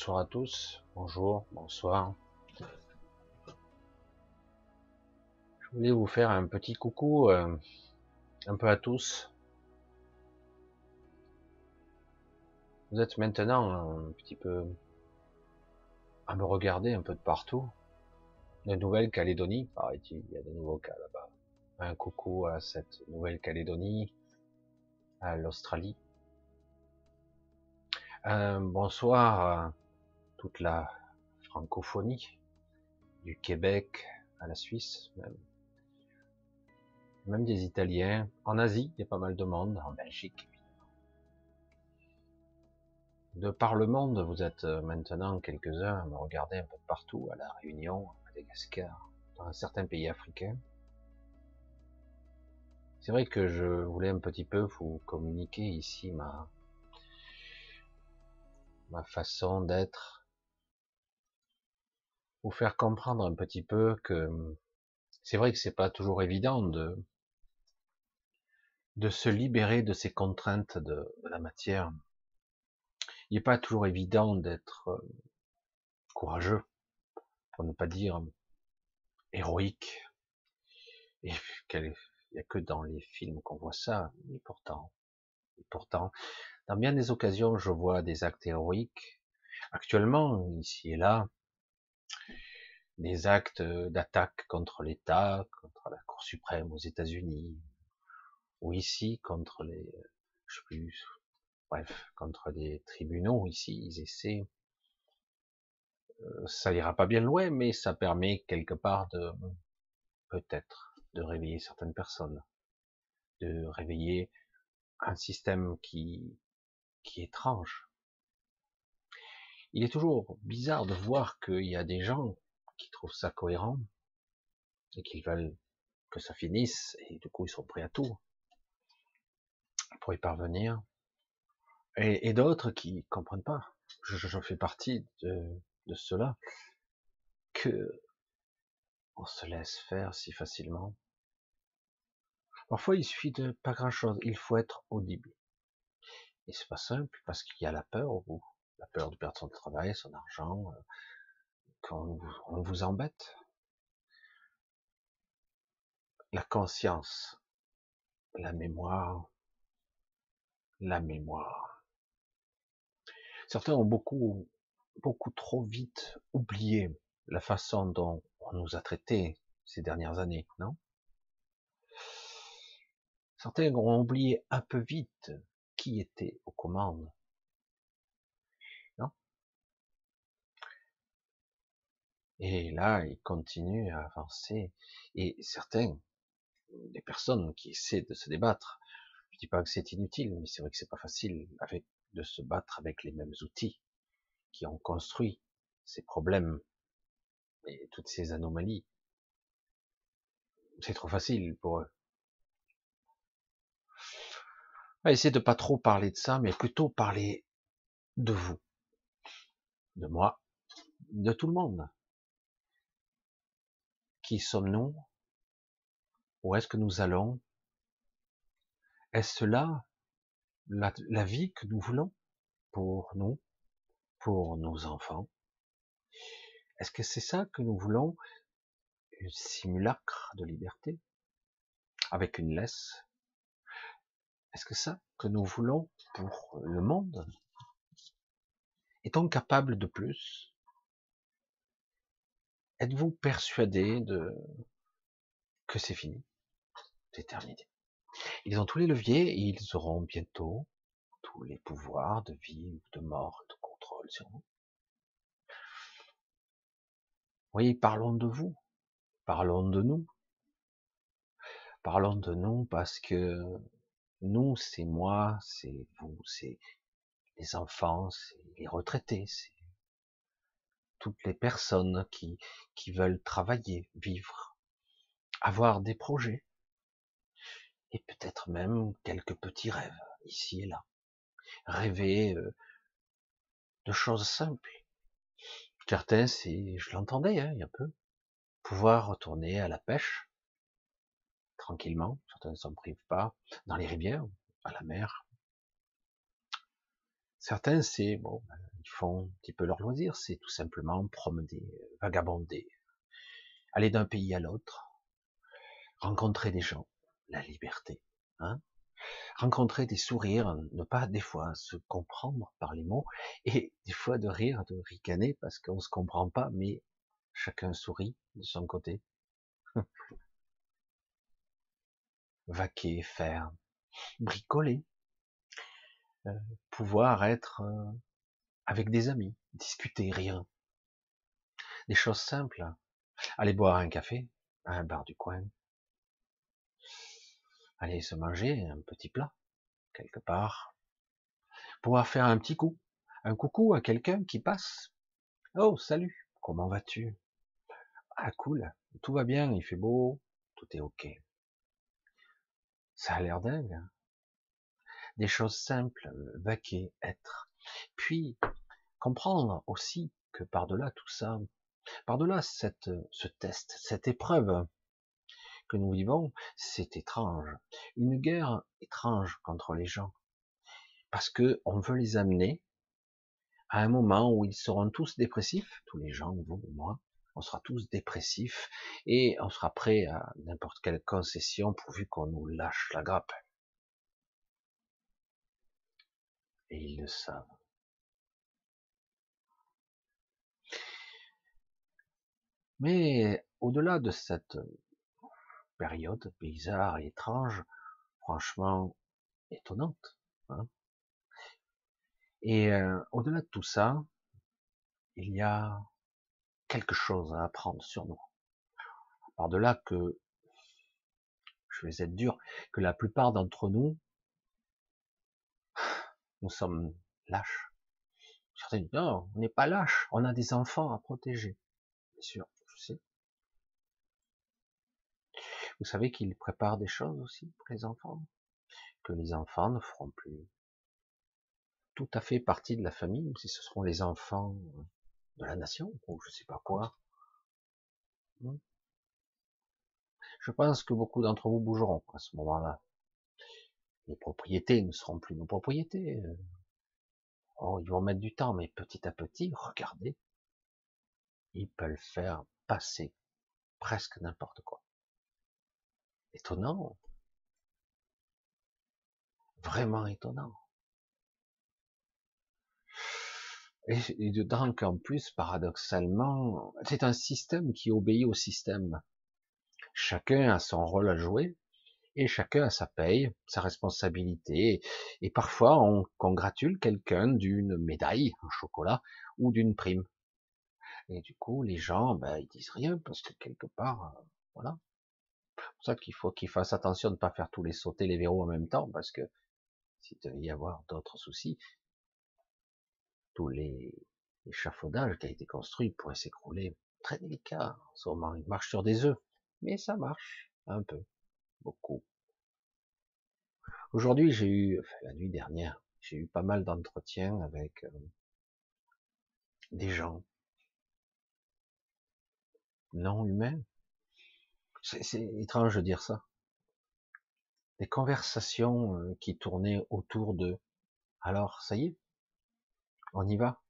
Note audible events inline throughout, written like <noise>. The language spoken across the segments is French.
Bonsoir à tous, bonjour, bonsoir. Je voulais vous faire un petit coucou euh, un peu à tous. Vous êtes maintenant un petit peu à me regarder un peu de partout. De Nouvelle-Calédonie, paraît-il, il y a de nouveaux cas là-bas. Un coucou à cette Nouvelle-Calédonie, à l'Australie, euh, bonsoir à toute la francophonie, du Québec à la Suisse, même, même des Italiens. En Asie, il y a pas mal de monde, en Belgique. De par le monde, vous êtes euh, maintenant quelques-uns à me regarder un peu partout, à la Réunion, à Madagascar, dans certains pays africains. C'est vrai que je voulais un petit peu vous communiquer ici ma, ma façon d'être, vous faire comprendre un petit peu que c'est vrai que c'est pas toujours évident de de se libérer de ces contraintes de, la matière. Il n'est pas toujours évident d'être euh, courageux, pour ne pas dire héroïque. Et il n'y a que dans les films qu'on voit ça, mais pourtant, et pourtant, dans bien des occasions, je vois des actes héroïques. Actuellement, ici et là, des actes d'attaque contre l'État, contre la Cour suprême aux États-Unis, ou ici contre les, je sais plus, bref, contre des tribunaux ici, ils essaient. Euh, ça ira pas bien loin, mais ça permet quelque part de, peut-être, de réveiller certaines personnes, de réveiller un système qui qui est étrange. Il est toujours bizarre de voir qu'il y a des gens qui trouvent ça cohérent et qui veulent que ça finisse et du coup ils sont prêts à tout pour y parvenir et, d'autres qui comprennent pas. Je, fais partie de, de cela que on se laisse faire si facilement. Parfois il suffit de pas grand chose, il faut être audible. Et c'est pas simple parce qu'il y a la peur au bout. La peur de perdre son travail, son argent, euh, quand on vous embête. La conscience, la mémoire, la mémoire. Certains ont beaucoup, beaucoup trop vite oublié la façon dont on nous a traités ces dernières années, non? Certains ont oublié un peu vite qui était aux commandes. Non Et là, il continue à avancer. Et certains, des personnes qui essaient de se débattre, je dis pas que c'est inutile, mais c'est vrai que c'est pas facile avec, de se battre avec les mêmes outils qui ont construit ces problèmes et toutes ces anomalies. C'est trop facile pour eux va essayer de pas trop parler de ça, mais plutôt parler de vous, de moi, de tout le monde. Qui sommes-nous? Où est-ce que nous allons? Est-ce là la, vie que nous voulons pour nous, pour nos enfants? Est-ce que c'est ça que nous voulons? Un simulacre de liberté? Avec une laisse? Est-ce que ça que nous voulons pour le monde? Est-on capable de plus? Êtes-vous persuadé de que c'est fini? C'est terminé. Ils ont tous les leviers et ils auront bientôt tous les pouvoirs de vie ou de mort, de contrôle sur nous. voyez, parlons de vous, parlons de nous, parlons de nous parce que nous, c'est moi, c'est vous, c'est les enfants, c'est les retraités, c'est toutes les personnes qui, qui veulent travailler, vivre, avoir des projets, et peut-être même quelques petits rêves, ici et là. Rêver euh, de choses simples. Certains, c'est, je l'entendais, hein, peu, pouvoir retourner à la pêche, tranquillement, certains ne s'en privent pas, dans les rivières, à la mer. Certains, c'est bon, ben, font un petit peu leur loisir, c'est tout simplement promener, vagabonder, aller d'un pays à l'autre, rencontrer des gens, la liberté, hein rencontrer des sourires, ne pas des fois se comprendre par les mots, et des fois de rire, de ricaner, parce qu'on se comprend pas, mais chacun sourit de son côté. <laughs> Vaquer, faire, bricoler, euh, pouvoir être euh, avec des amis, discuter, rire. Des choses simples. Aller boire un café à un bar du coin. Aller se manger un petit plat quelque part. Pouvoir faire un petit coup, un coucou à quelqu'un qui passe. Oh, salut, comment vas-tu? Ah, cool, tout va bien, il fait beau, tout est ok. Ça a l'air dingue. Hein. Des choses simples, vaquer, être. Puis, comprendre aussi que par-delà tout ça, par-delà ce test, cette épreuve que nous vivons, c'est étrange. Une guerre étrange contre les gens. Parce que on veut les amener à un moment où ils seront tous dépressifs, tous les gens, vous moi, on sera tous dépressifs et on sera prêt à n'importe quelle concession pourvu qu'on nous lâche la grappe. Et ils le savent. Mais au-delà de cette période bizarre et étrange, franchement étonnante, hein et euh, au-delà de tout ça, il y a quelque chose à apprendre sur nous. Par-delà que, je vais être dur, que la plupart d'entre nous, nous sommes lâches. Certains disent, non, on n'est pas lâches, on a des enfants à protéger. Bien sûr, je sais. Vous savez qu'il prépare des choses aussi pour les enfants, que les enfants ne feront plus tout à fait partie de la famille, si ce seront les enfants de la nation, ou je sais pas quoi. Hmm. Je pense que beaucoup d'entre vous bougeront à ce moment-là. Les propriétés ne seront plus nos propriétés. Oh, ils vont mettre du temps, mais petit à petit, regardez, ils peuvent faire passer presque n'importe quoi. Étonnant. Vraiment étonnant. Et, dedans qu'en plus, paradoxalement, c'est un système qui obéit au système. Chacun a son rôle à jouer, et chacun a sa paye, sa responsabilité, et parfois on congratule quelqu'un d'une médaille, un chocolat, ou d'une prime. Et du coup, les gens, ben, ils disent rien, parce que quelque part, euh, voilà. C'est pour ça qu'il faut qu'ils fassent attention de ne pas faire tous les sauter les verrous en même temps, parce que s'il devait y avoir d'autres soucis, tous les échafaudages qui a été construit pourraient s'écrouler. Très délicat, en ce moment. Il marche sur des œufs. Mais ça marche. Un peu. Beaucoup. Aujourd'hui, j'ai eu, enfin, la nuit dernière, j'ai eu pas mal d'entretiens avec euh, des gens non humains. C'est étrange de dire ça. Des conversations euh, qui tournaient autour de alors, ça y est, on y va.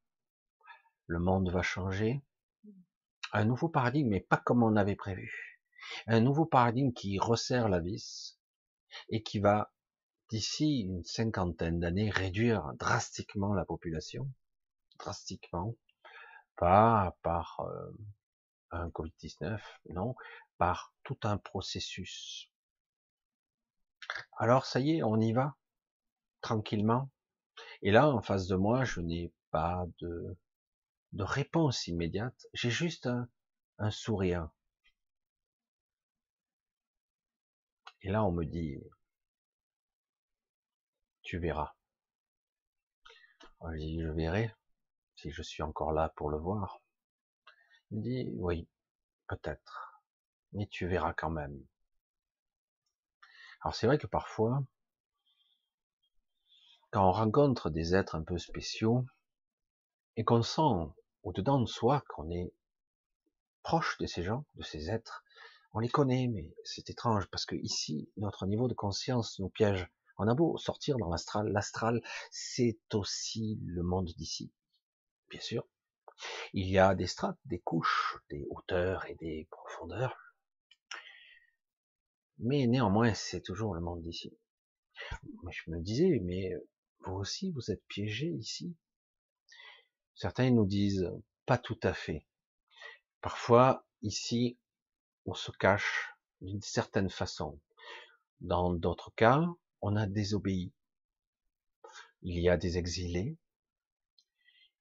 Le monde va changer. Un nouveau paradigme, mais pas comme on avait prévu. Un nouveau paradigme qui resserre la vis et qui va, d'ici une cinquantaine d'années, réduire drastiquement la population. Drastiquement. Pas par euh, un Covid-19, non, par tout un processus. Alors ça y est, on y va, tranquillement, et là, en face de moi, je n'ai pas de, réponse immédiate. J'ai juste un sourire. Et là, on me dit, tu verras. Je dis, je verrai si je suis encore là pour le voir. Il me dit, oui, peut-être, mais tu verras quand même. Alors c'est vrai que parfois, quand on rencontre des êtres un peu spéciaux et qu'on sent au-dedans de soi qu'on est proche de ces gens, de ces êtres, on les connaît, mais c'est étrange parce que ici, notre niveau de conscience nous piège. On a beau sortir dans l'astral, l'astral, c'est aussi le monde d'ici. bien sûr. Il y a des strates, des couches, des hauteurs et des profondeurs. Mais néanmoins, c'est toujours le monde d'ici. Je me disais, mais vous aussi, vous êtes piégés ici. Certains nous disent, pas tout à fait. Parfois, ici, on se cache d'une certaine façon. Dans d'autres cas, on a désobéi. Il y a des exilés.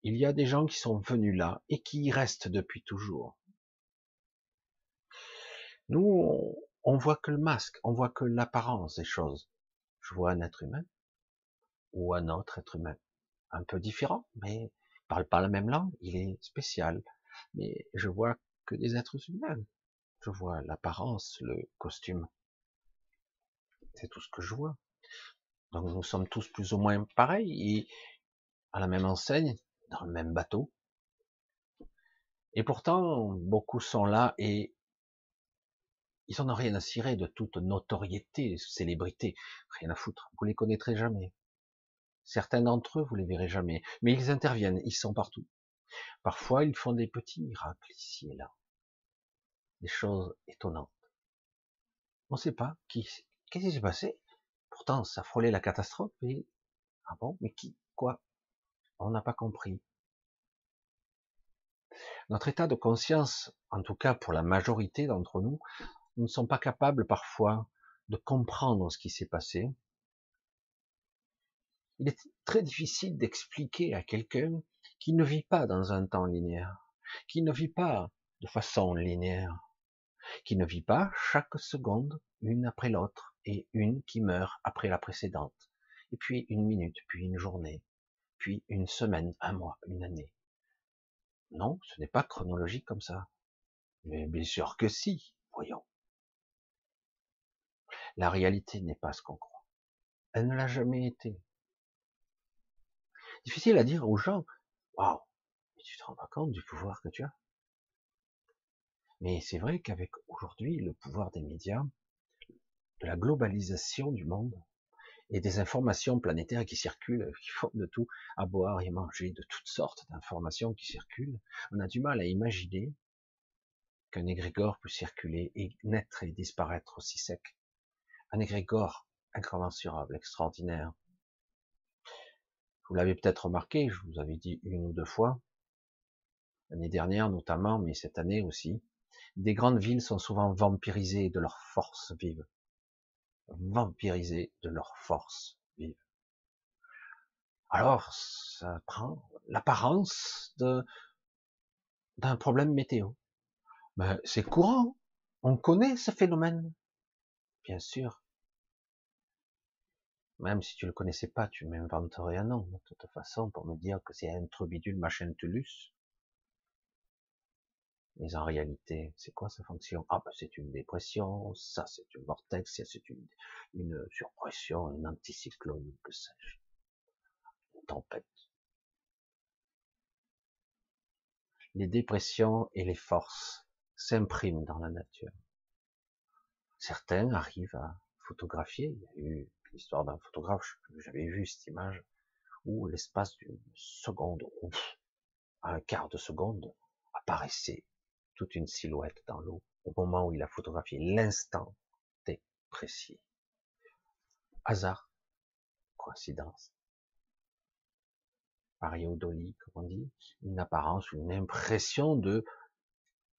Il y a des gens qui sont venus là et qui y restent depuis toujours. Nous, on, voit que le masque, on voit que l'apparence des choses. Je vois un être humain ou un autre être humain, un peu différent, mais il parle pas la même langue, il est spécial. Mais je vois que des êtres humains. Je vois l'apparence, le costume. C'est tout ce que je vois. Donc nous sommes tous plus ou moins pareils et à la même enseigne, dans le même bateau. Et pourtant, beaucoup sont là et ils n'en ont rien à cirer de toute notoriété, célébrité, rien à foutre. Vous les connaîtrez jamais. Certains d'entre eux, vous les verrez jamais. Mais ils interviennent, ils sont partout. Parfois, ils font des petits miracles ici et là. Des choses étonnantes. On ne sait pas qui, qu'est-ce qui s'est passé? Pourtant, ça frôlait la catastrophe et, ah bon, mais qui, quoi? On n'a pas compris. Notre état de conscience, en tout cas pour la majorité d'entre nous, nous ne sommes pas capables parfois de comprendre ce qui s'est passé. Il est très difficile d'expliquer à quelqu'un qui ne vit pas dans un temps linéaire, qui ne vit pas de façon linéaire, qui ne vit pas chaque seconde une après l'autre et une qui meurt après la précédente, et puis une minute, puis une journée, puis une semaine, un mois, une année. Non, ce n'est pas chronologique comme ça. Mais bien sûr que si, voyons. La réalité n'est pas ce qu'on croit. Elle ne l'a jamais été. Difficile à dire aux gens, waouh, mais tu te rends pas compte du pouvoir que tu as? Mais c'est vrai qu'avec aujourd'hui le pouvoir des médias, de la globalisation du monde et des informations planétaires qui circulent, <laughs> qui font de tout, à boire et manger, de toutes sortes d'informations qui circulent, on a du mal à imaginer qu'un égrégore peut circuler et naître et disparaître aussi sec. Un égrégore incommensurable, extraordinaire. Vous l'avez peut-être remarqué, je vous avais dit une ou deux fois, l'année dernière notamment, mais cette année aussi, des grandes villes sont souvent vampirisées de leur force vive vampirisés de leur force vive. Alors, ça prend l'apparence d'un problème météo. Mais ben, c'est courant. On connaît ce phénomène. Bien sûr. Même si tu le connaissais pas, tu m'inventerais un nom, de toute façon, pour me dire que c'est un trubidule machin tulus. Mais en réalité, c'est quoi sa fonction? Ah ben c'est une dépression, ça c'est une vortex, ça c'est une, une surpression, une anticyclone, que sais-je. Une tempête. Les dépressions et les forces s'impriment dans la nature. Certains arrivent à photographier. Il y a eu l'histoire d'un photographe, j'avais vu cette image, où l'espace d'une seconde, un quart de seconde, apparaissait toute une silhouette dans l'eau au moment où il a photographié l'instant T précis. Hasard, coïncidence, pareiodoli, comme on dit, une apparence, une impression de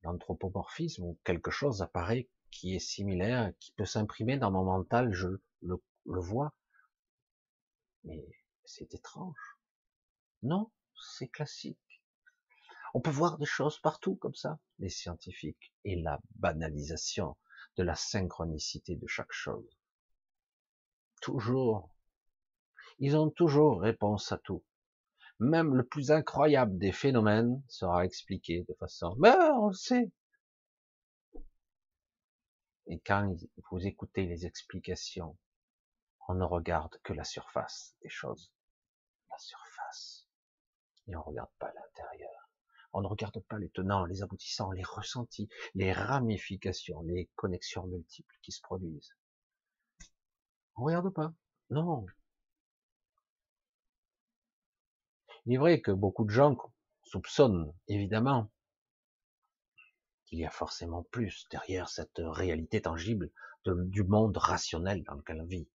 l'anthropomorphisme ou quelque chose apparaît qui est similaire, qui peut s'imprimer dans mon mental, je le vois. Mais c'est étrange. Non, c'est classique. On peut voir des choses partout comme ça, les scientifiques, et la banalisation de la synchronicité de chaque chose. Toujours. Ils ont toujours réponse à tout. Même le plus incroyable des phénomènes sera expliqué de façon, mais on sait. Et quand vous écoutez les explications, on ne regarde que la surface des choses. La surface. Et on ne regarde pas l'intérieur. On ne regarde pas les tenants, les aboutissants, les ressentis, les ramifications, les connexions multiples qui se produisent. On regarde pas. Non. Il est vrai que beaucoup de gens soupçonne évidemment qu'il y a forcément plus derrière cette réalité tangible du monde rationnel dans lequel on vit,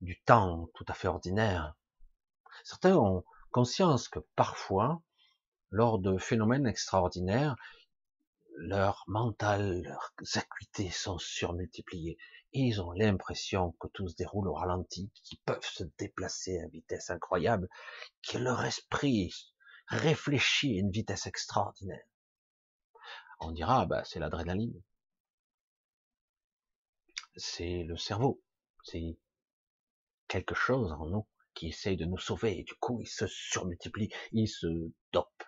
du temps tout à fait ordinaire. Certains ont conscience que parfois, lors de phénomènes extraordinaires, leur mental, leurs acuités sont surmultipliées. Ils ont l'impression que tout se déroule au ralenti, qu'ils peuvent se déplacer à vitesse incroyable, que leur esprit réfléchit à une vitesse extraordinaire. On dira, bah, c'est l'adrénaline. C'est le cerveau. C'est quelque chose en nous qui essaye de nous sauver. Et du coup, il se surmultiplie, il se dope.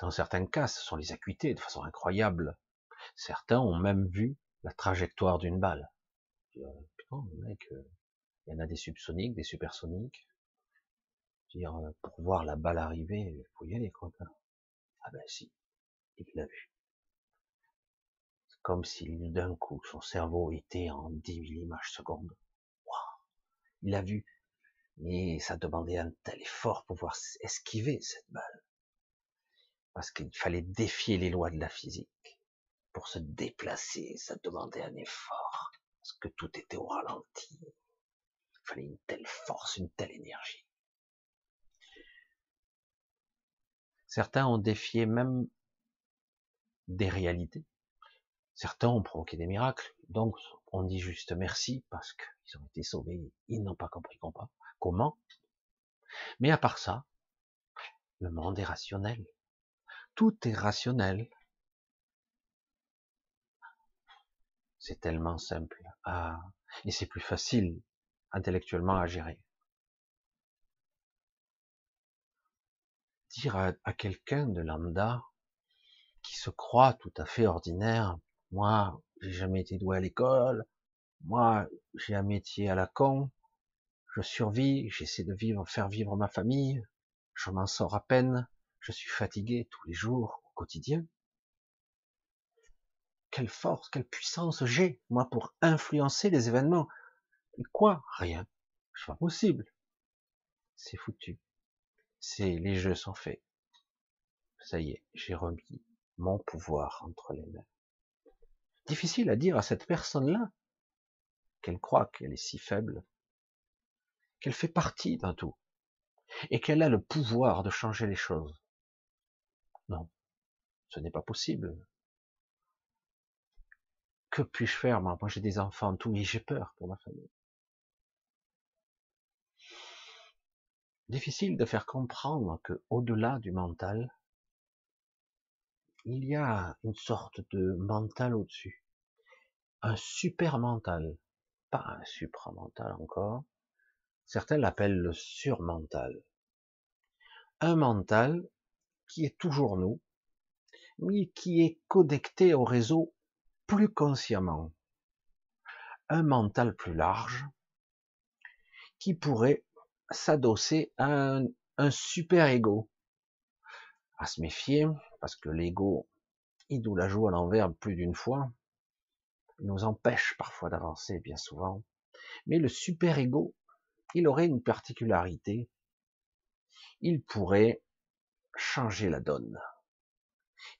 Dans certains cas, ce sont les acuités de façon incroyable. Certains ont même vu la trajectoire d'une balle. Putain, mec, euh, il y en a des subsoniques, des supersoniques. Euh, pour voir la balle arriver, il faut y aller, quoi. Ah ben si, il l'a vu. C'est comme si d'un coup son cerveau était en 10 000 images secondes. Il l'a vu, mais ça demandait un tel effort pour pouvoir esquiver cette balle parce qu'il fallait défier les lois de la physique. Pour se déplacer, ça demandait un effort, parce que tout était au ralenti. Il fallait une telle force, une telle énergie. Certains ont défié même des réalités. Certains ont provoqué des miracles. Donc, on dit juste merci parce qu'ils ont été sauvés. Ils n'ont pas compris comment. Mais à part ça, le monde est rationnel. Tout est rationnel. C'est tellement simple. Ah, et c'est plus facile intellectuellement à gérer. Dire à, quelqu'un de lambda qui se croit tout à fait ordinaire, moi, j'ai jamais été doué à l'école, moi, j'ai un métier à la con, je survis, j'essaie de vivre, faire vivre ma famille, je m'en sors à peine, je suis fatigué tous les jours, au quotidien. Quelle force, quelle puissance j'ai, moi, pour influencer les événements. Et quoi? Rien. C'est pas possible. C'est foutu. C'est, les jeux sont faits. Ça y est, j'ai remis mon pouvoir entre les mains. Difficile à dire à cette personne-là qu'elle croit qu'elle est si faible, qu'elle fait partie d'un tout, et qu'elle a le pouvoir de changer les choses. Non, ce n'est pas possible. Que puis-je faire Moi, j'ai des enfants, tout, et j'ai peur pour ma famille. Difficile de faire comprendre que au-delà du mental, il y a une sorte de mental au-dessus. Un super mental, pas un supramental encore. Certains l'appellent le surmental. Un mental qui est toujours nous, mais qui est connecté au réseau plus consciemment. Un mental plus large qui pourrait s'adosser à un, super ego. À se méfier, parce que l'ego, il nous la joue à l'envers plus d'une fois, il nous empêche parfois d'avancer, bien souvent. Mais le super ego, il aurait une particularité. Il pourrait changer la donne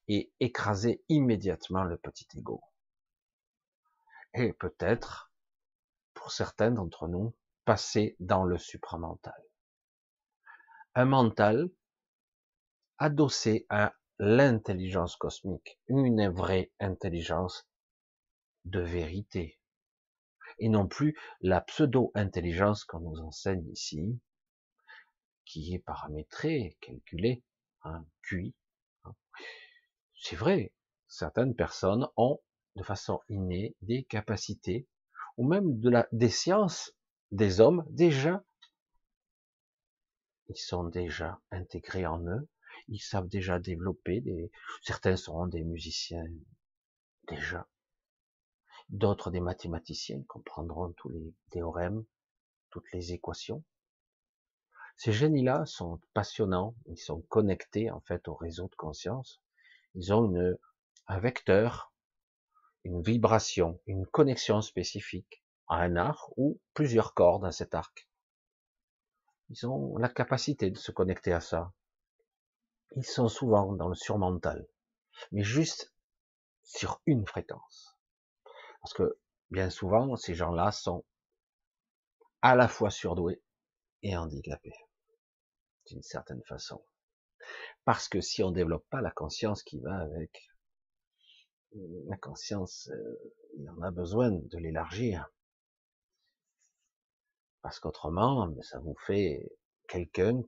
et écraser immédiatement le petit ego. Et peut-être, pour certains d'entre nous, passer dans le supramental. Un mental adossé à l'intelligence cosmique, une vraie intelligence de vérité, et non plus la pseudo-intelligence qu'on nous enseigne ici, qui est paramétrée, calculée, hein. C'est vrai, certaines personnes ont de façon innée des capacités, ou même de la, des sciences des hommes déjà. Ils sont déjà intégrés en eux, ils savent déjà développer certains seront des musiciens déjà. D'autres des mathématiciens comprendront tous les théorèmes, toutes les équations. Ces génies-là sont passionnants, ils sont connectés en fait au réseau de conscience. Ils ont une, un vecteur, une vibration, une connexion spécifique à un arc ou plusieurs cordes à cet arc. ils ont la capacité de se connecter à ça. Ils sont souvent dans le surmental, mais juste sur une fréquence. Parce que bien souvent, ces gens-là sont à la fois surdoués et handicapés, d'une certaine façon. Parce que si on développe pas la conscience qui va avec, la conscience, euh, il en a besoin de l'élargir. Parce qu'autrement, ça vous fait quelqu'un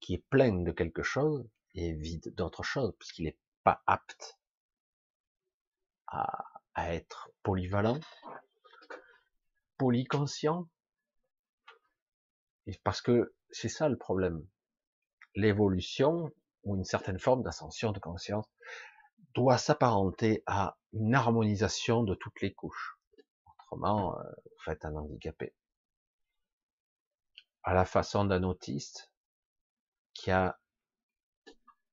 qui est plein de quelque chose et vide d'autre chose, puisqu'il n'est pas apte à, à être polyvalent, polyconscient. Parce que c'est ça le problème. L'évolution ou une certaine forme d'ascension de conscience doit s'apparenter à une harmonisation de toutes les couches. Autrement, euh, vous faites un handicapé. À la façon d'un autiste qui a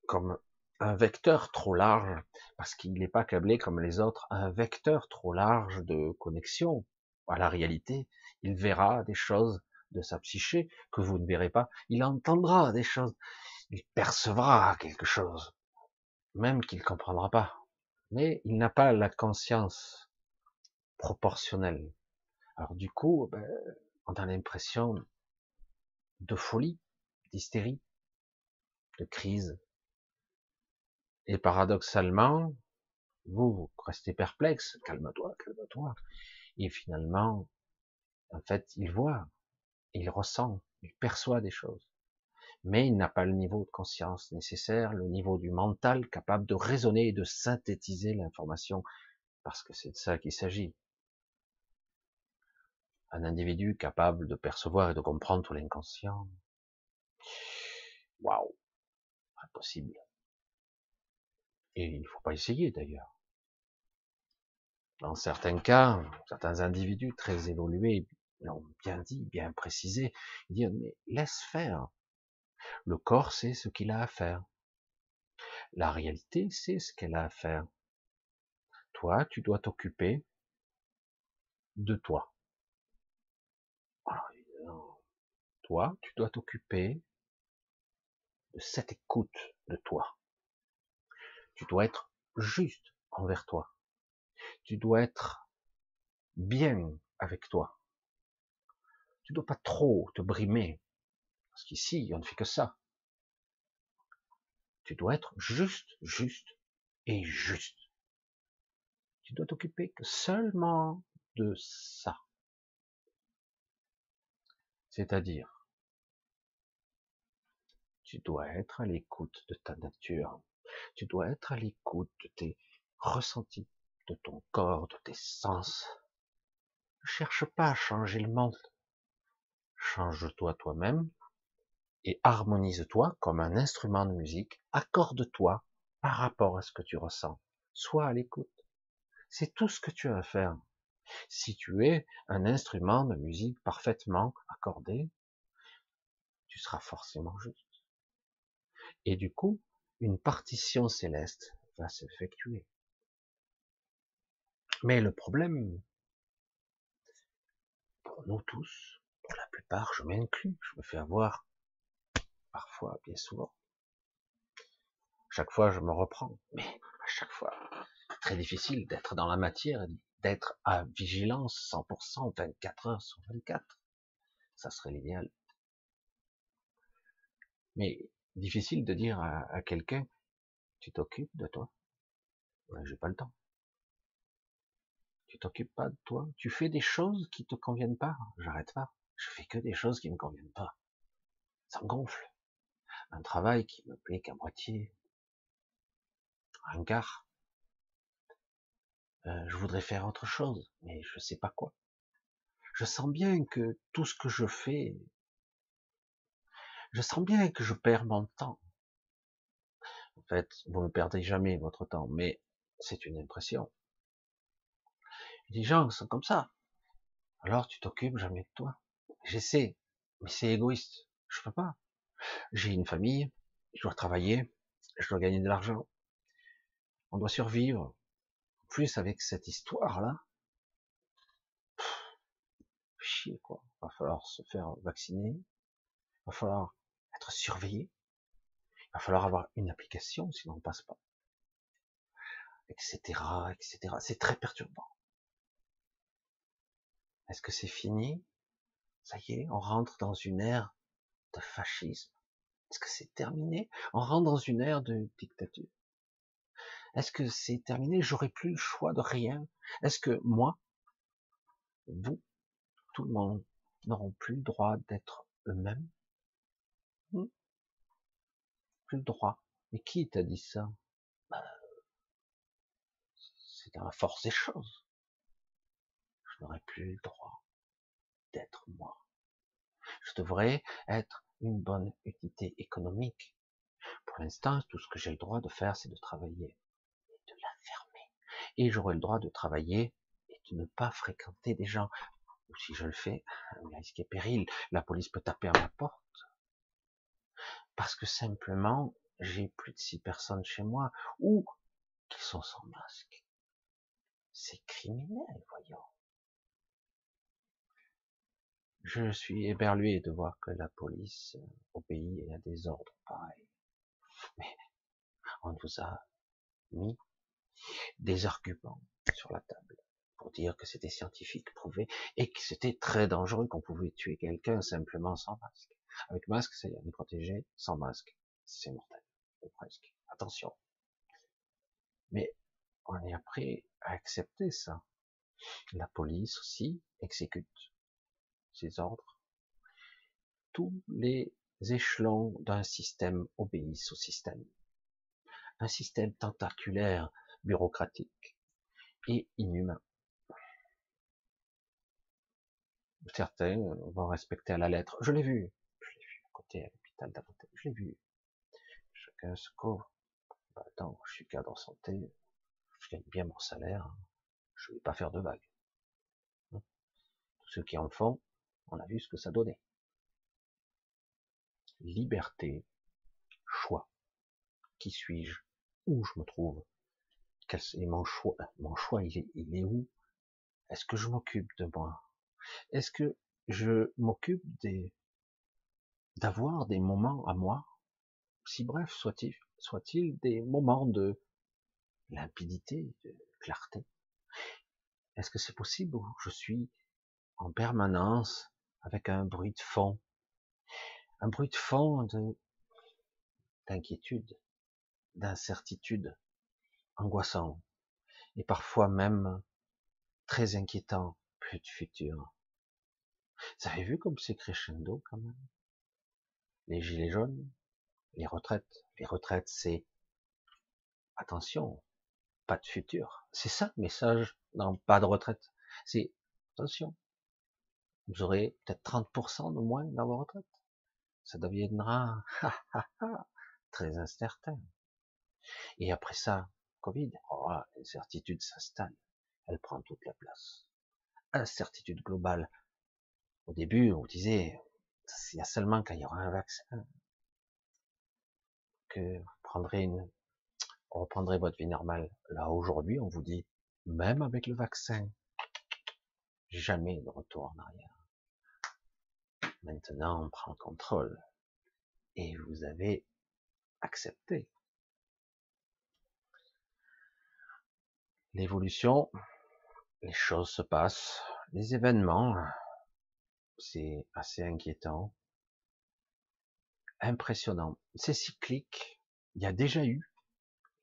comme un vecteur trop large, parce qu'il n'est pas câblé comme les autres, un vecteur trop large de connexion à la réalité. Il verra des choses de sa psyché que vous ne verrez pas. Il entendra des choses. Il percevra quelque chose, même qu'il ne comprendra pas. Mais il n'a pas la conscience proportionnelle. Alors du coup, ben, on a l'impression de folie, d'hystérie, de crise. Et paradoxalement, vous, vous restez perplexe, calme-toi, calme-toi. Et finalement, en fait, il voit, il ressent, il perçoit des choses. Mais il n'a pas le niveau de conscience nécessaire, le niveau du mental capable de raisonner et de synthétiser l'information, parce que c'est de ça qu'il s'agit. Un individu capable de percevoir et de comprendre tout l'inconscient. Waouh, impossible. Et il ne faut pas essayer d'ailleurs. Dans certains cas, certains individus très évolués l'ont bien dit, bien précisé, disent mais laisse faire. Le corps sait ce qu'il a à faire. La réalité sait ce qu'elle a à faire. Toi, tu dois t'occuper de toi. toi, tu dois t'occuper de cette écoute de toi. Tu dois être juste envers toi. Tu dois être bien avec toi. Tu dois pas trop te brimer. Parce qu'ici, on ne fait que ça. Tu dois être juste, juste et juste. Tu dois t'occuper que seulement de ça. C'est-à-dire, tu dois être à l'écoute de ta nature. Tu dois être à l'écoute de tes ressentis, de ton corps, de tes sens. Ne cherche pas à changer le monde. Change-toi toi-même et harmonise-toi comme un instrument de musique. Accorde-toi par rapport à ce que tu ressens. Sois à l'écoute. C'est tout ce que tu as à faire. Si tu es un instrument de musique parfaitement accordé, tu seras forcément juste. Et du coup, une partition céleste va s'effectuer. Mais le problème, pour nous tous, pour la plupart, je m'inclus, je me fais avoir, parfois, bien souvent. Chaque fois, je me reprends, mais à chaque fois, très difficile d'être dans la matière, d'être à vigilance 100%, 24 heures sur 24. Ça serait l'idéal. Mais difficile de dire à, quelqu'un, tu t'occupes de toi? Ouais, j'ai pas le temps. Tu t'occupes pas de toi? Tu fais des choses qui te conviennent pas? J'arrête pas. Je fais que des choses qui me conviennent pas. Ça me gonfle. Un travail qui me plaît qu'à moitié. Un quart. Euh, je voudrais faire autre chose, mais je sais pas quoi. Je sens bien que tout ce que je fais je sens bien que je perds mon temps. En fait, vous ne perdez jamais votre temps, mais c'est une impression. Les gens sont comme ça. Alors tu t'occupes jamais de toi. J'essaie, mais c'est égoïste. Je peux pas. J'ai une famille, je dois travailler, je dois gagner de l'argent. On doit survivre. En plus, avec cette histoire-là, chier quoi. Va falloir se faire vacciner, va falloir être surveillé, il va falloir avoir une application, sinon on passe pas, etc., etc. C'est très perturbant. Est-ce que c'est fini? Ça y est, on rentre dans une ère de fascisme. Est-ce que c'est terminé? On rentre dans une ère de dictature. Est-ce que c'est terminé? J'aurai plus le choix de rien. Est-ce que moi, vous, tout le monde, n'auront plus le droit d'être eux-mêmes? Hmm? Plus le droit. Mais qui t'a dit ça? Bah, C'est dans la force des choses. Je n'aurai plus le droit d'être moi. Je devrais être une bonne unité économique. Pour l'instant, tout ce que j'ai le droit de faire, c'est de travailler et de la fermer. Et j'aurai le droit de travailler et de ne pas fréquenter des gens. Ou si je le fais, un risque et péril. La police peut taper à ma porte. Parce que simplement, j'ai plus de six personnes chez moi ou qui sont sans masque. C'est criminel, voyons. Je suis éberlué de voir que la police au pays a des ordres pareils. Mais on nous a mis des arguments sur la table pour dire que c'était scientifique, prouvé, et que c'était très dangereux, qu'on pouvait tuer quelqu'un simplement sans masque. Avec masque, c'est on est protégé, sans masque, c'est mortel, ou presque. Attention. Mais on est après à accepter ça. La police aussi exécute ses ordres. Tous les échelons d'un système obéissent au système. Un système tentaculaire, bureaucratique et inhumain. Certains vont respecter à la lettre. Je l'ai vu. Je l'ai vu à côté à l'hôpital d'à Je l'ai vu. Chacun se couvre. Bah, attends, je suis cadre en santé. Je gagne bien mon salaire. Je vais pas faire de vagues. Tous ceux qui en font, on a vu ce que ça donnait. Liberté, choix. Qui suis-je? Où je me trouve? Quel est mon choix Mon choix, il est, où? Est-ce que je m'occupe de moi? Est-ce que je m'occupe des d'avoir des moments à moi, si bref soit-il, soit-il des moments de limpidité, de clarté. Est-ce que c'est possible je suis en permanence avec un bruit de fond, un bruit de fond de d'inquiétude, d'incertitude, angoissant, et parfois même très inquiétant, plus de futur. Vous avez vu comme c'est crescendo quand même? Les gilets jaunes, les retraites. Les retraites, c'est attention, pas de futur. C'est ça le message dans pas de retraite. C'est attention, vous aurez peut-être 30% de moins dans vos retraites. Ça deviendra <laughs> très incertain. Et après ça, Covid, oh, l'incertitude s'installe. Elle prend toute la place. Incertitude globale. Au début, on disait, il y a seulement quand il y aura un vaccin que vous prendrez une, reprendrez votre vie normale. Là, aujourd'hui, on vous dit, même avec le vaccin, jamais de retour en arrière. Maintenant, on prend le contrôle. Et vous avez accepté. L'évolution, les choses se passent, les événements, c'est assez inquiétant, impressionnant. C'est cyclique. Il y a déjà eu,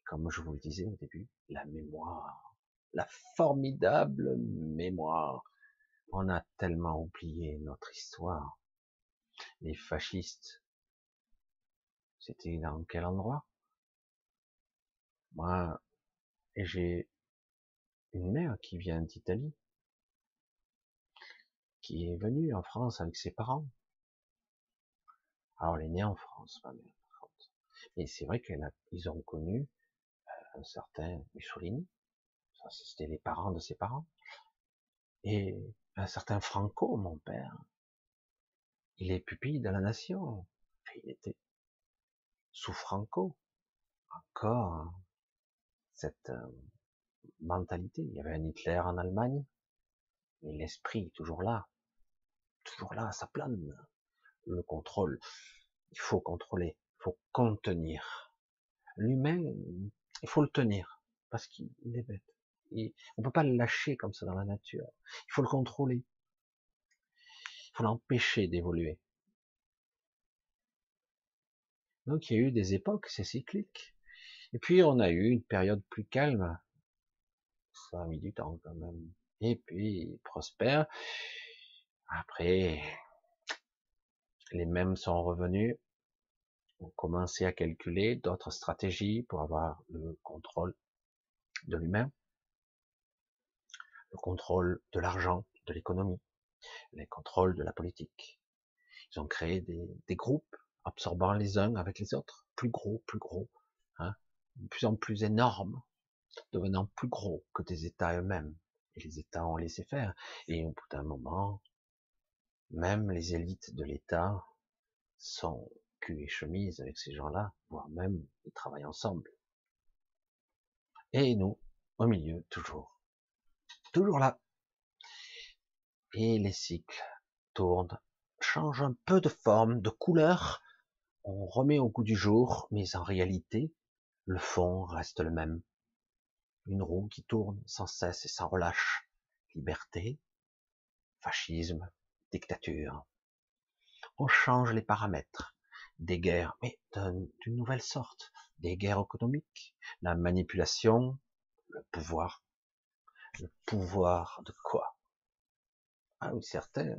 comme je vous le disais au début, la mémoire, la formidable mémoire. On a tellement oublié notre histoire les fascistes, c'était dans quel endroit? Moi, j'ai une mère qui vient d'Italie, qui est venue en France avec ses parents. Alors, elle est née en France, ma mère. Et c'est vrai qu'ils ont connu euh, un certain Mussolini. C'était les parents de ses parents. Et un certain Franco, mon père il est pupille de la nation. Il était sous Franco. Encore cette euh, mentalité. Il y avait un Hitler en Allemagne, mais l'esprit toujours là, toujours là, ça plane. le contrôle. Il faut contrôler, il faut contenir. L'humain, il faut le tenir, parce qu'il est bête. Et on peut pas le lâcher comme ça dans la nature. Il faut le contrôler. Il faut l'empêcher d'évoluer. Donc il y a eu des époques, c'est cyclique. Et puis on a eu une période plus calme. Ça a mis du temps quand même. Et puis prospère. Après, les mêmes sont revenus. On commençait à calculer d'autres stratégies pour avoir le contrôle de l'humain, le contrôle de l'argent, de l'économie, le contrôle de la politique. Ils ont créé des, des groupes absorbant les uns avec les autres, plus gros, plus gros, hein, de plus en plus énormes, devenant plus gros que des États eux-mêmes. Et les États ont laissé faire. Et au bout d'un moment, même les élites de l'État sont cul et chemise avec ces gens-là, voire même ils travaillent ensemble. Et nous, au milieu, toujours. Toujours là. Et les cycles tournent, changent un peu de forme, de couleur, on remet au goût du jour, mais en réalité, le fond reste le même. Une roue qui tourne sans cesse et sans relâche. Liberté, fascisme, dictature. On change les paramètres. Des guerres, mais d'une nouvelle sorte. Des guerres économiques, la manipulation, le pouvoir. Le pouvoir de quoi? Ah oui, certains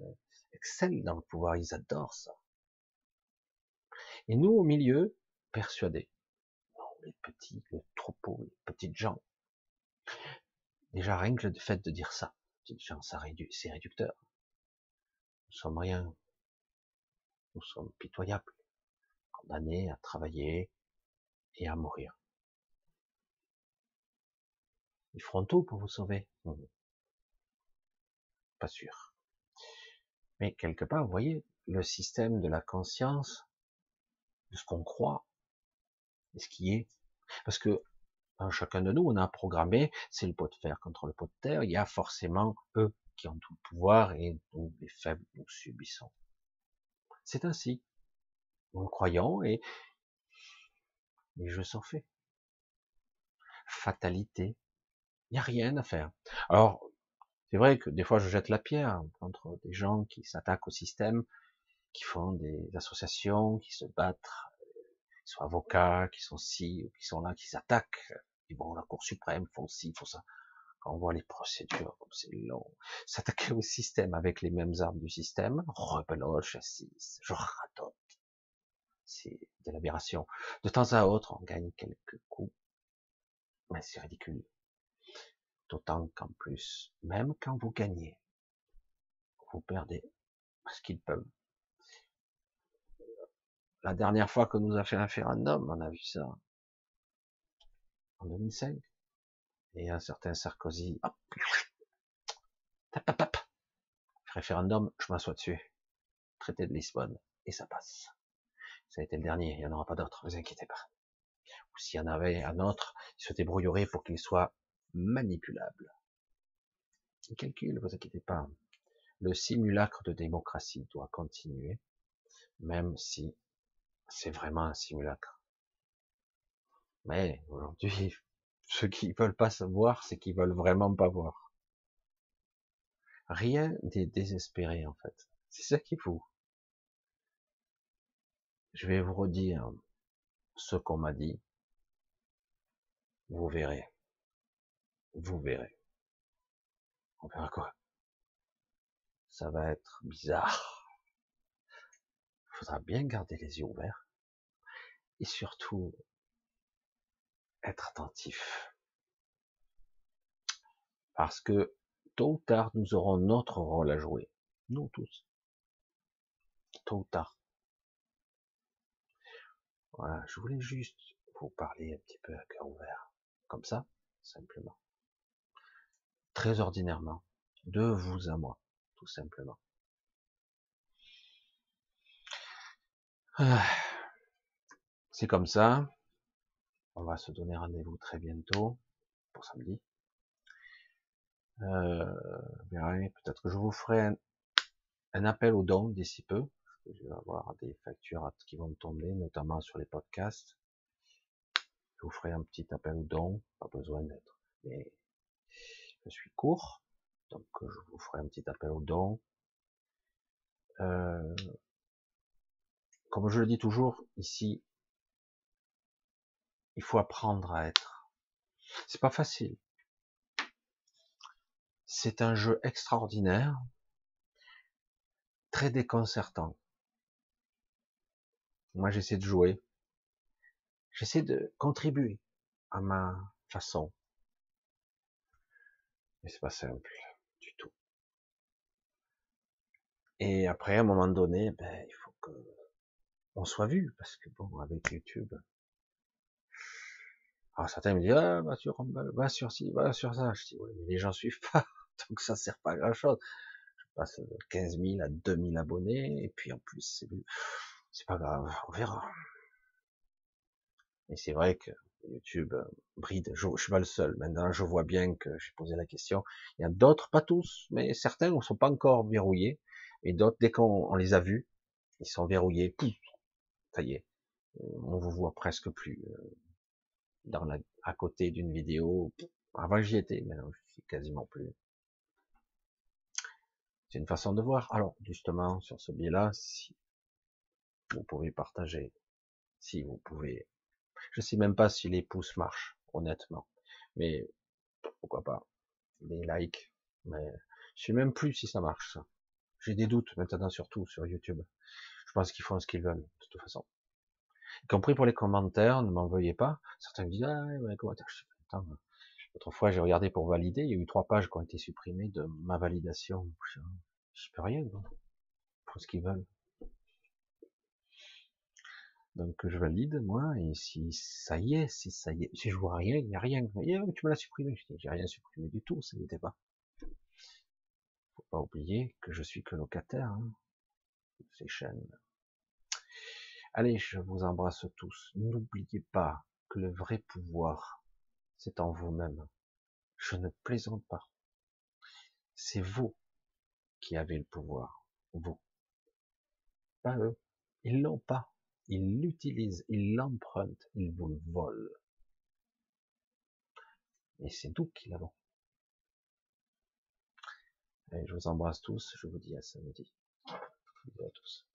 excellent dans le pouvoir, ils adorent ça. Et nous, au milieu, persuadés. Non, les petits, le troupeau, les petites gens. Déjà, rien que le fait de dire ça, petites gens, ça réduit, c'est réducteur. Nous sommes rien. Nous sommes pitoyables, condamnés à travailler et à mourir. Ils feront tout pour vous sauver. Pas sûr. Mais quelque part, vous voyez, le système de la conscience de ce qu'on croit, et ce qui est. Parce que dans chacun de nous, on a programmé, c'est le pot de fer contre le pot de terre, il y a forcément eux qui ont tout le pouvoir et nous, les faibles, nous subissons. C'est ainsi. Nous croyons et les jeux sont faits. Fatalité. Il n'y a rien à faire. Alors, c'est vrai que des fois je jette la pierre contre des gens qui s'attaquent au système, qui font des associations, qui se battent, qui sont avocats, qui sont ci, qui sont là, qui s'attaquent, ils vont à la Cour suprême, font ci, font ça. Quand on voit les procédures, comme c'est long, s'attaquer au système avec les mêmes armes du système, rebelote, chassis, je radote. C'est de l'aberration. De temps à autre, on gagne quelques coups. Mais c'est ridicule. D'autant qu'en plus, même quand vous gagnez, vous perdez. Parce qu'ils peuvent la dernière fois que nous a fait un référendum, on a vu ça en 2005. Et un certain Sarkozy, hop, tap, tap, tap. référendum, je m'assois dessus. Traité de Lisbonne, et ça passe. Ça a été le dernier, il n'y en aura pas d'autres, vous inquiétez pas. Ou s'il y en avait un autre, il se débrouillerait pour qu'il soit manipulable. Il calcule, ne vous inquiétez pas. Le simulacre de démocratie doit continuer, même si c'est vraiment un simulacre. Mais aujourd'hui, <laughs> ceux qui veulent pas savoir, c'est qu'ils veulent vraiment pas voir. Rien n'est désespéré en fait. C'est ça qui faut. Je vais vous redire ce qu'on m'a dit. Vous verrez. Vous verrez. On verra quoi? Ça va être bizarre. Il faudra bien garder les yeux ouverts et surtout être attentif. Parce que tôt ou tard, nous aurons notre rôle à jouer. Nous tous. Tôt ou tard. Voilà, je voulais juste vous parler un petit peu à cœur ouvert. Comme ça, simplement. Très ordinairement. De vous à moi. Tout simplement. Ah. C'est comme ça. On va se donner rendez-vous très bientôt pour samedi. Euh, peut-être que je vous ferai un, appel aux dons d'ici peu. je vais avoir des factures qui vont tomber, notamment sur les podcasts. Je vous ferai un petit appel au don, pas besoin d'être, je suis court, donc je vous ferai un petit appel au don. Euh, comme je le dis toujours ici, il faut apprendre à être. C'est pas facile. C'est un jeu extraordinaire, très déconcertant. Moi, j'essaie de jouer. J'essaie de contribuer à ma façon. Mais c'est pas simple du tout. Et après, à un moment donné, ben, il faut que on soit vu, parce que bon, avec YouTube. Alors certains me disent, ah, va sur sur ci, va sur ça. Je dis, oui, mais les gens suivent pas, <laughs> donc ça sert pas à grand chose. Je passe de 15 000 à 2000 abonnés, et puis en plus, c'est c'est pas grave, on verra. Et c'est vrai que YouTube euh, bride, je, je, suis pas le seul. Maintenant, je vois bien que j'ai posé la question. Il y a d'autres, pas tous, mais certains ne sont pas encore verrouillés. Et d'autres, dès qu'on les a vus, ils sont verrouillés. Pouf, ça y est, euh, on vous voit presque plus euh, dans à côté d'une vidéo. Avant j'y étais, maintenant je suis quasiment plus. C'est une façon de voir. Alors justement, sur ce biais-là, si vous pouvez partager, si vous pouvez. Je sais même pas si les pouces marchent, honnêtement. Mais pourquoi pas des likes. Mais je sais même plus si ça marche. J'ai des doutes maintenant, surtout sur YouTube. Je pense qu'ils font ce qu'ils veulent, de toute façon. Y compris pour les commentaires, ne m'en veuillez pas. Certains me disent, ah, les commentaires, je attends, Autrefois, j'ai regardé pour valider, il y a eu trois pages qui ont été supprimées de ma validation. Je peux rien. Ils font ce qu'ils veulent. Donc je valide moi, et si ça y est, si ça y est, si je vois rien, il n'y a rien. tu me l'as supprimé. J'ai rien supprimé du tout, ça n'était pas. Faut pas oublier que je suis que locataire hein, de ces chaînes. Allez, je vous embrasse tous. N'oubliez pas que le vrai pouvoir, c'est en vous-même. Je ne plaisante pas. C'est vous qui avez le pouvoir. Vous. Pas eux. Ils l'ont pas. Ils l'utilisent, ils l'empruntent, ils vous le volent. Et c'est nous qui l'avons. je vous embrasse tous, je vous dis à samedi. à tous.